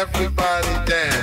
everybody dance.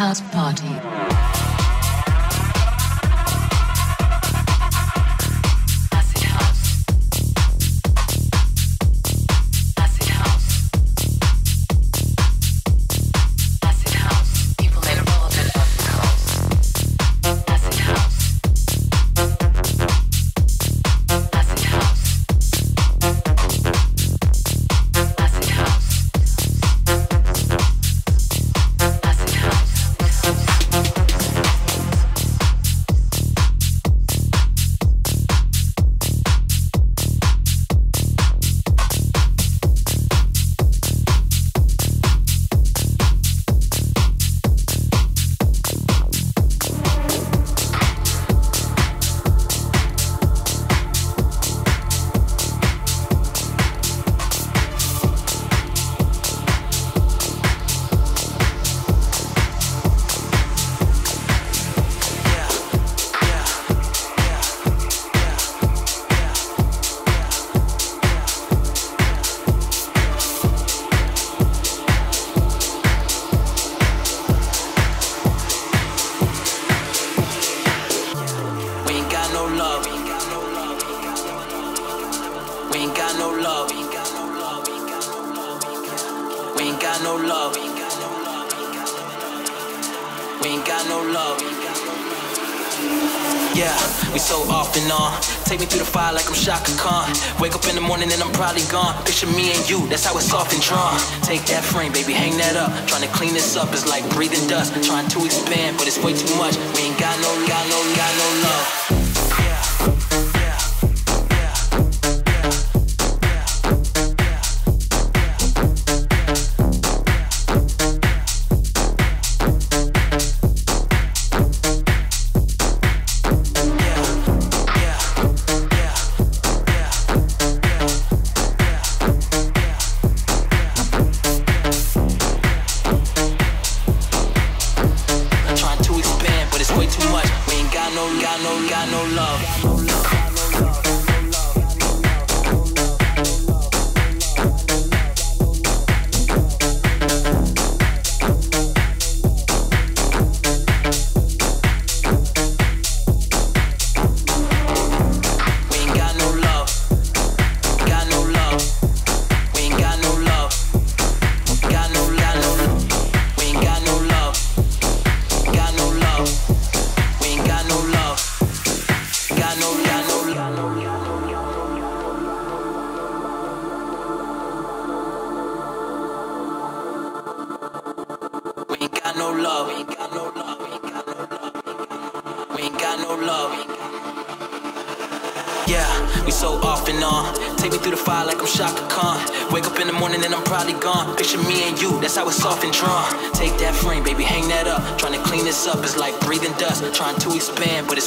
House party. Chaka Khan. Wake up in the morning and I'm probably gone. Picture me and you, that's how it's off and drawn. Take that frame, baby, hang that up. Trying to clean this up is like breathing dust. Trying to expand, but it's way too much. We ain't got no, got no, got no love.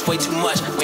way too much.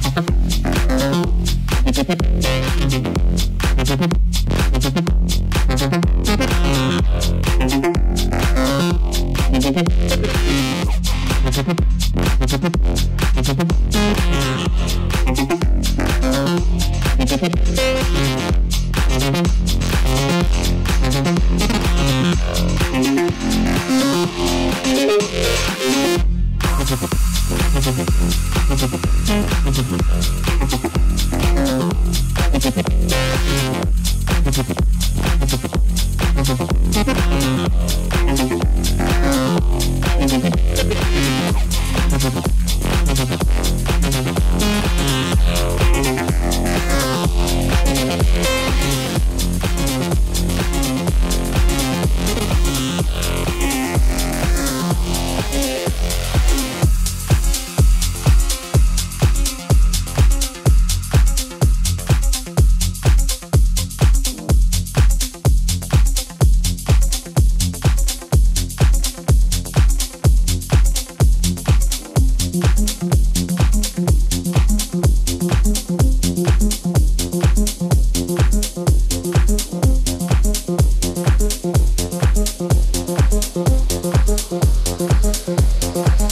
Thank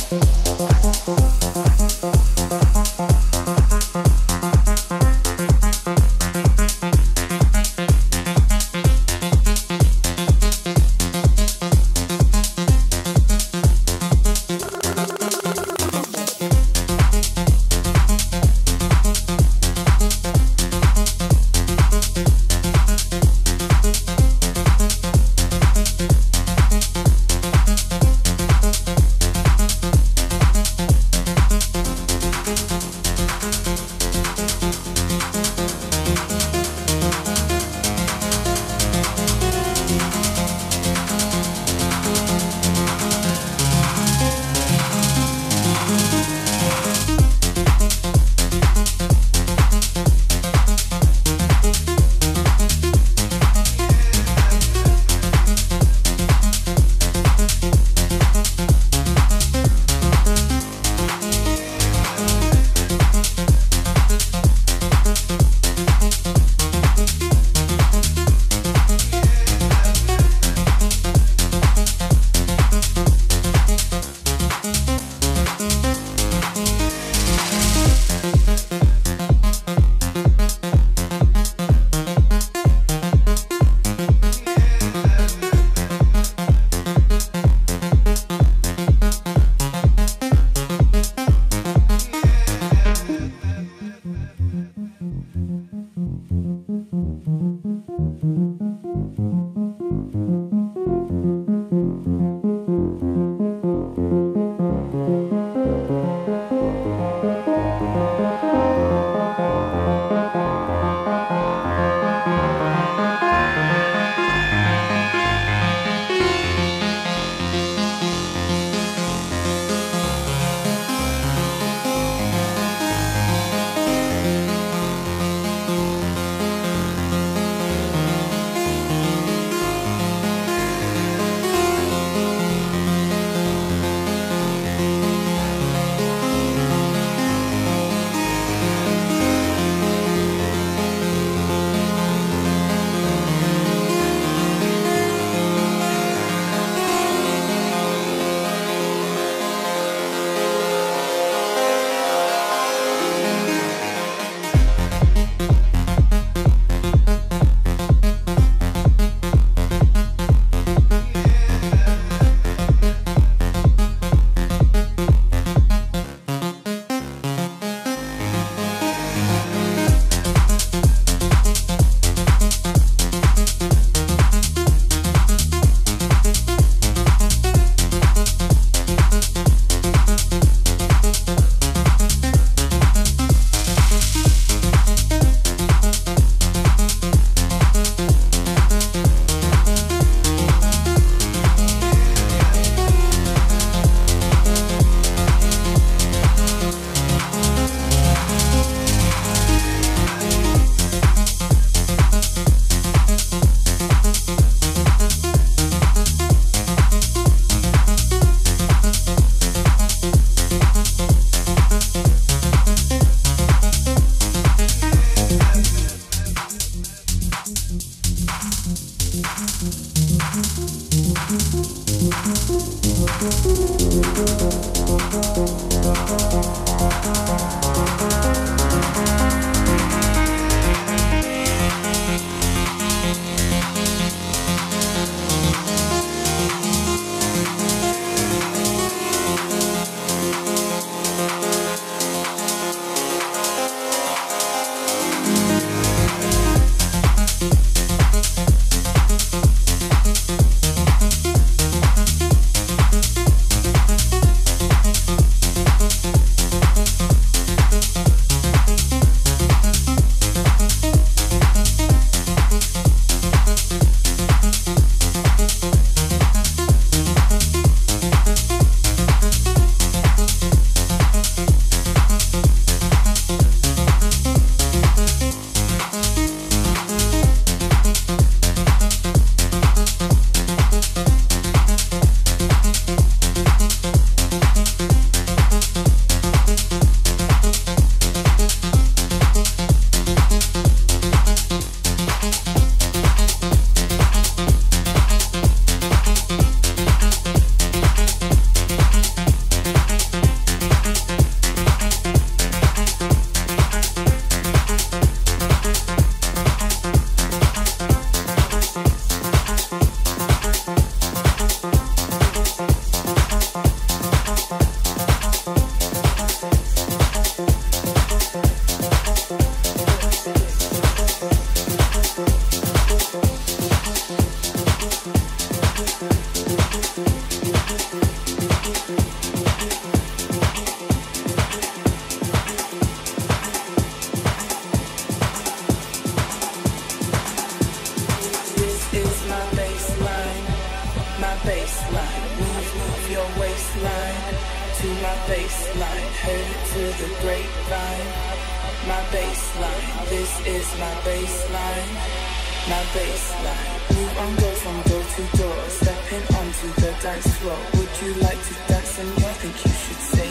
dance floor. Would you like to dance? And I think you should say.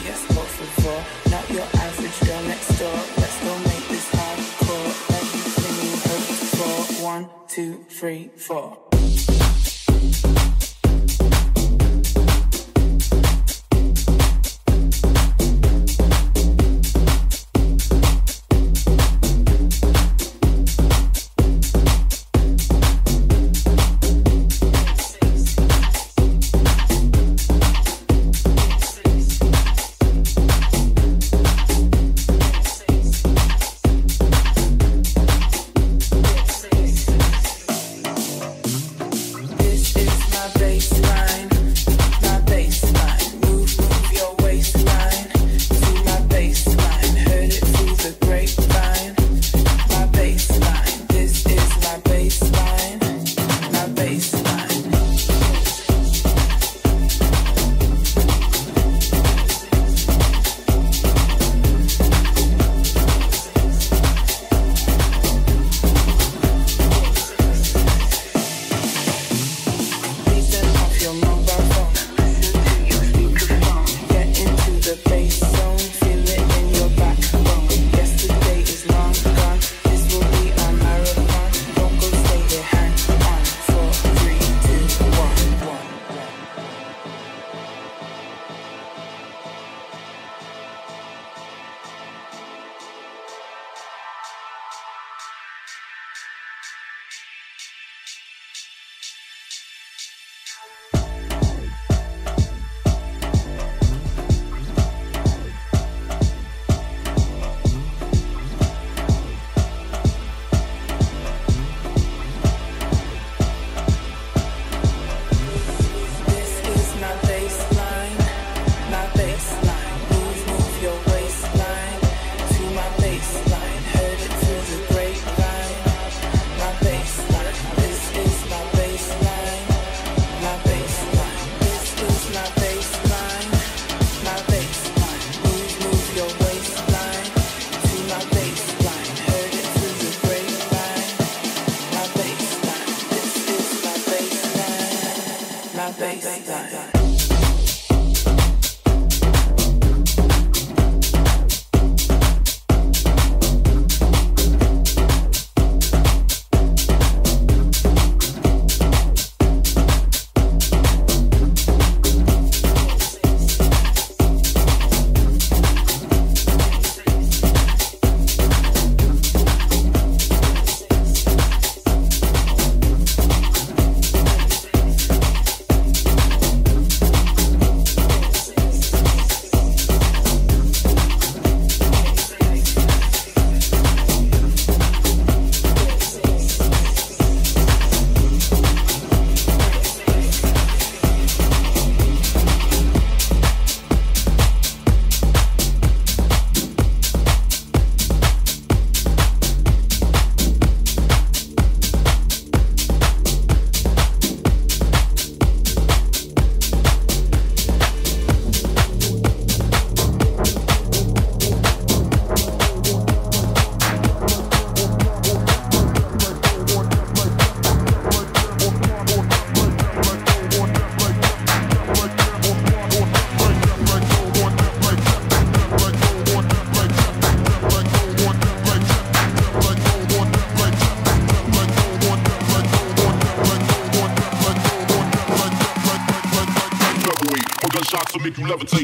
love it.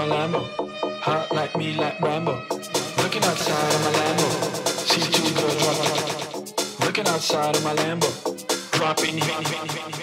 my Lambo. Hot like me, like Rambo. Looking outside of my Lambo. See two girls drop. Looking outside of my Lambo. Dropping, hitting, hitting, hitting.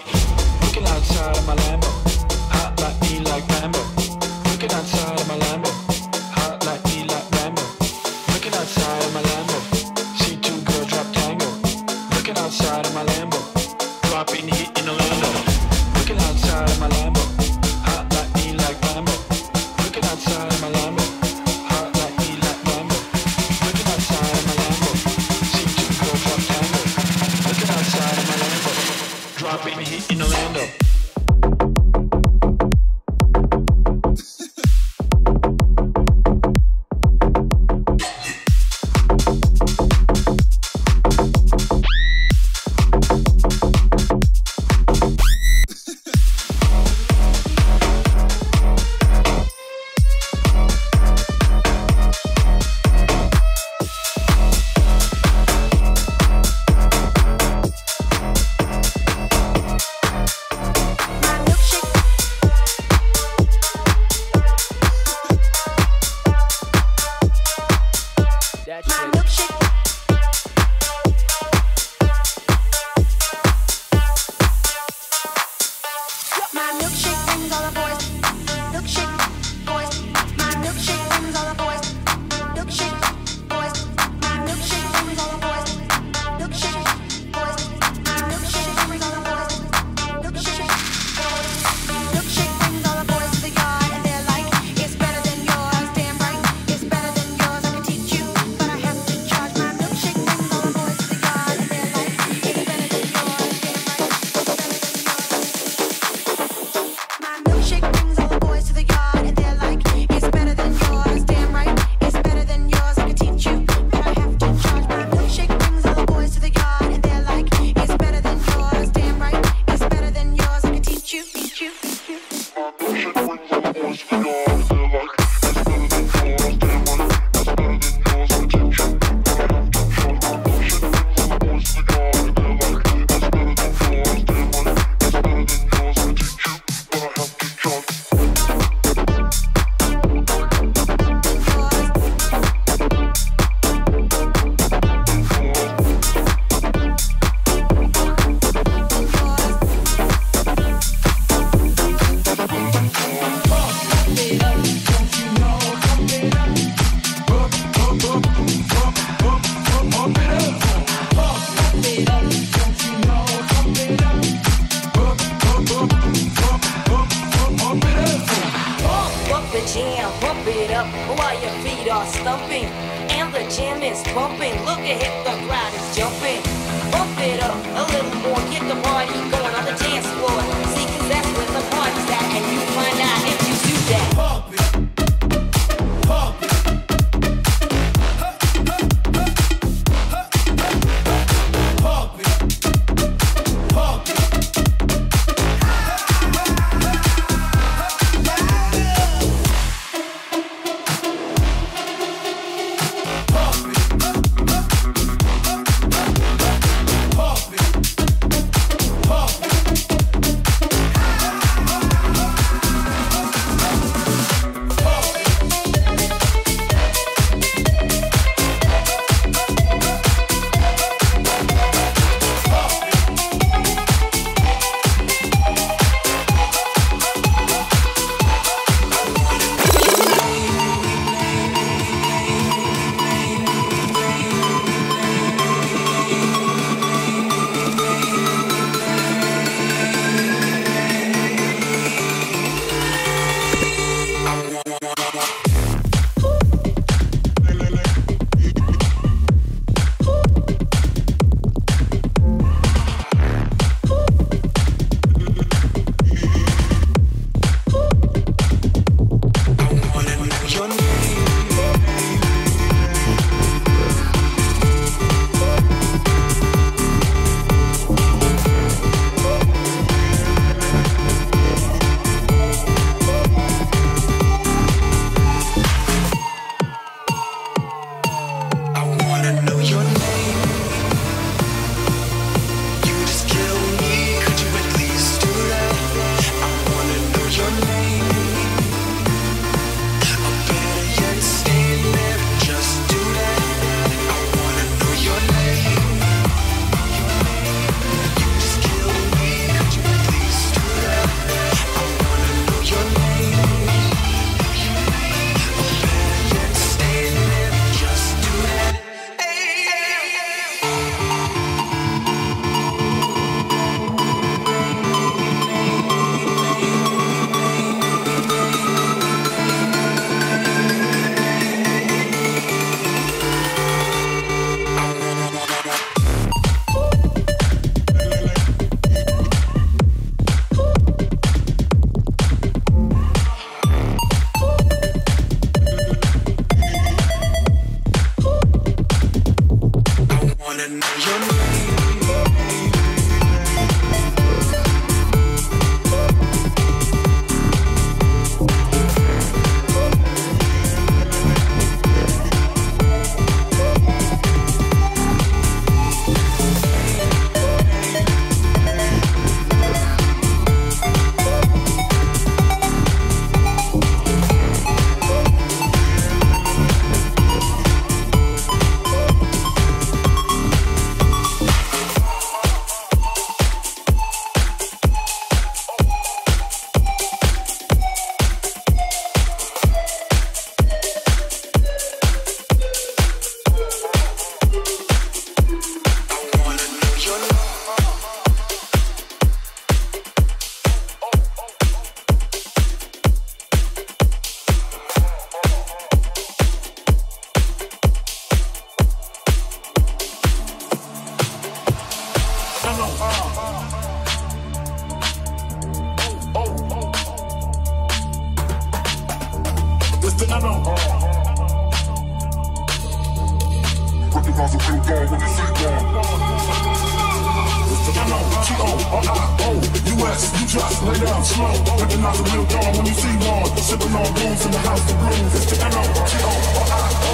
On booze in the house of. It's the NO, T-O-R-I-O,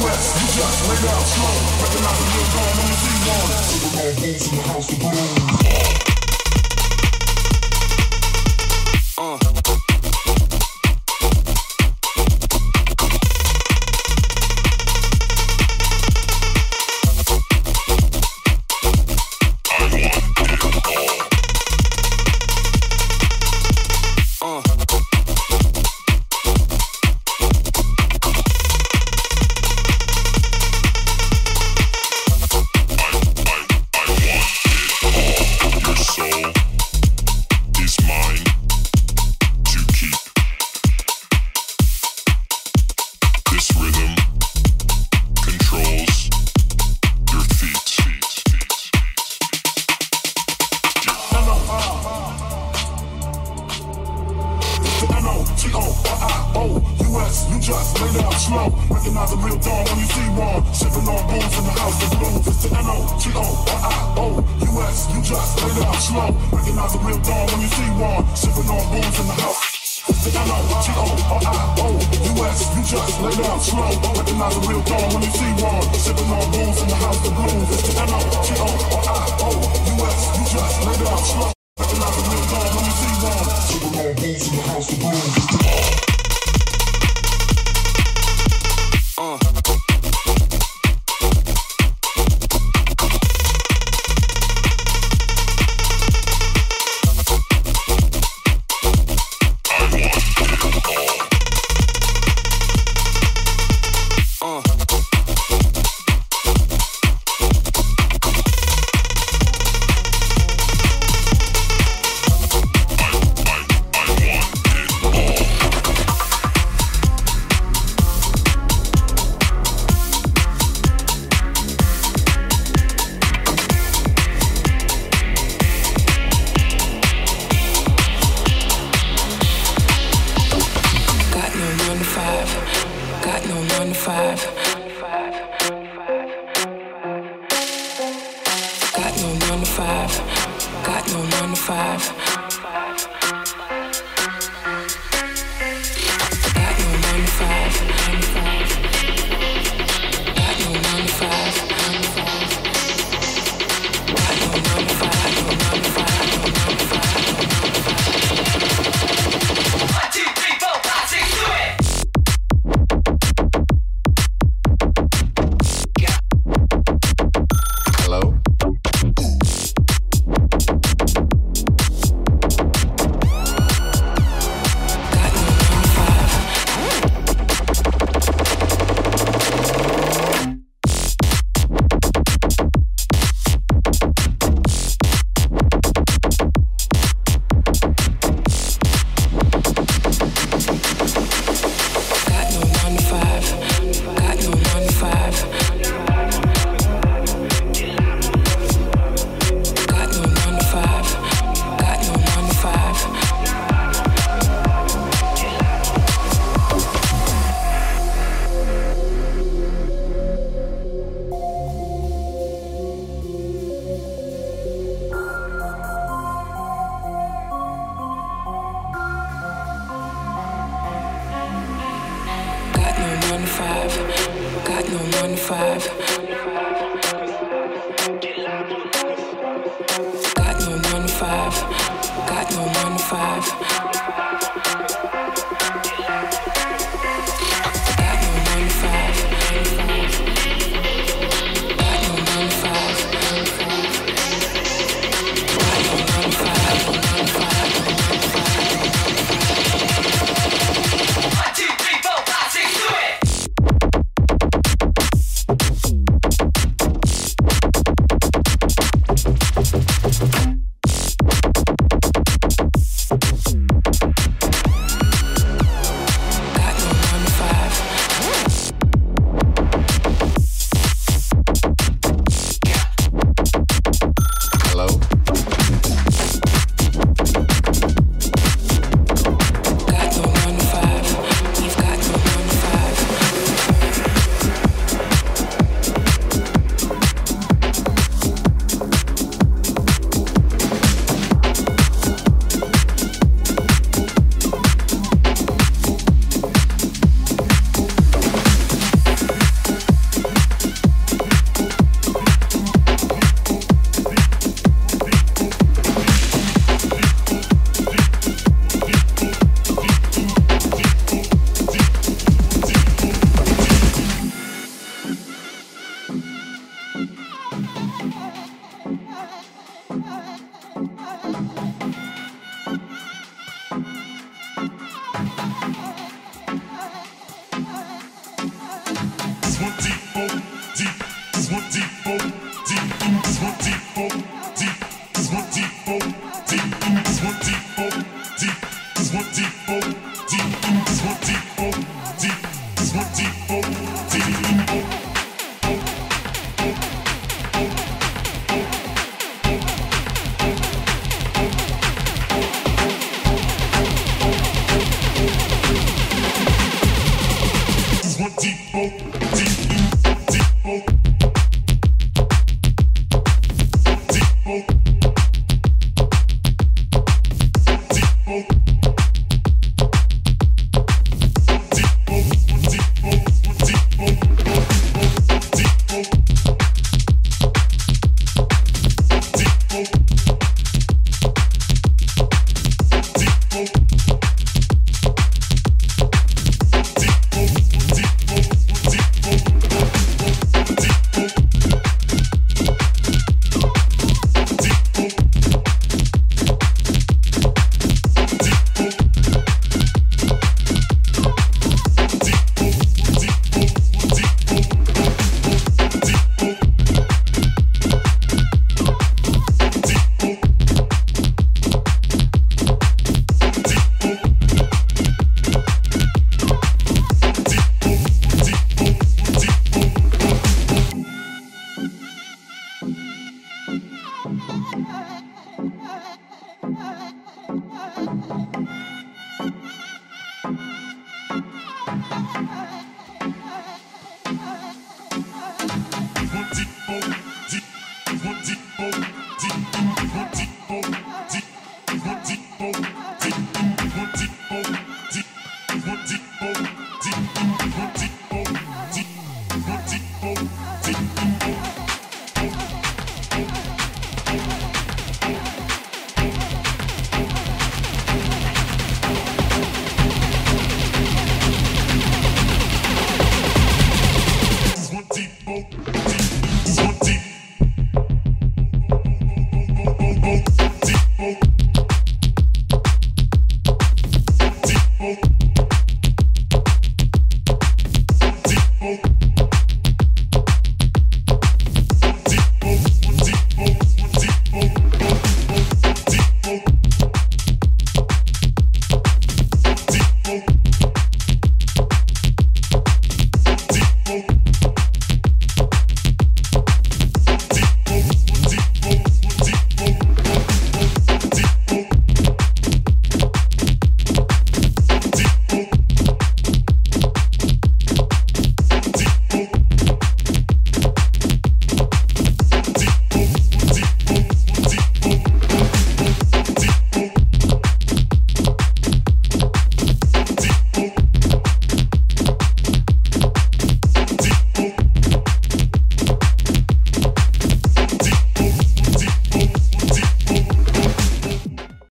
U.S. You just slow. Recognize a real on booze in the house of blues.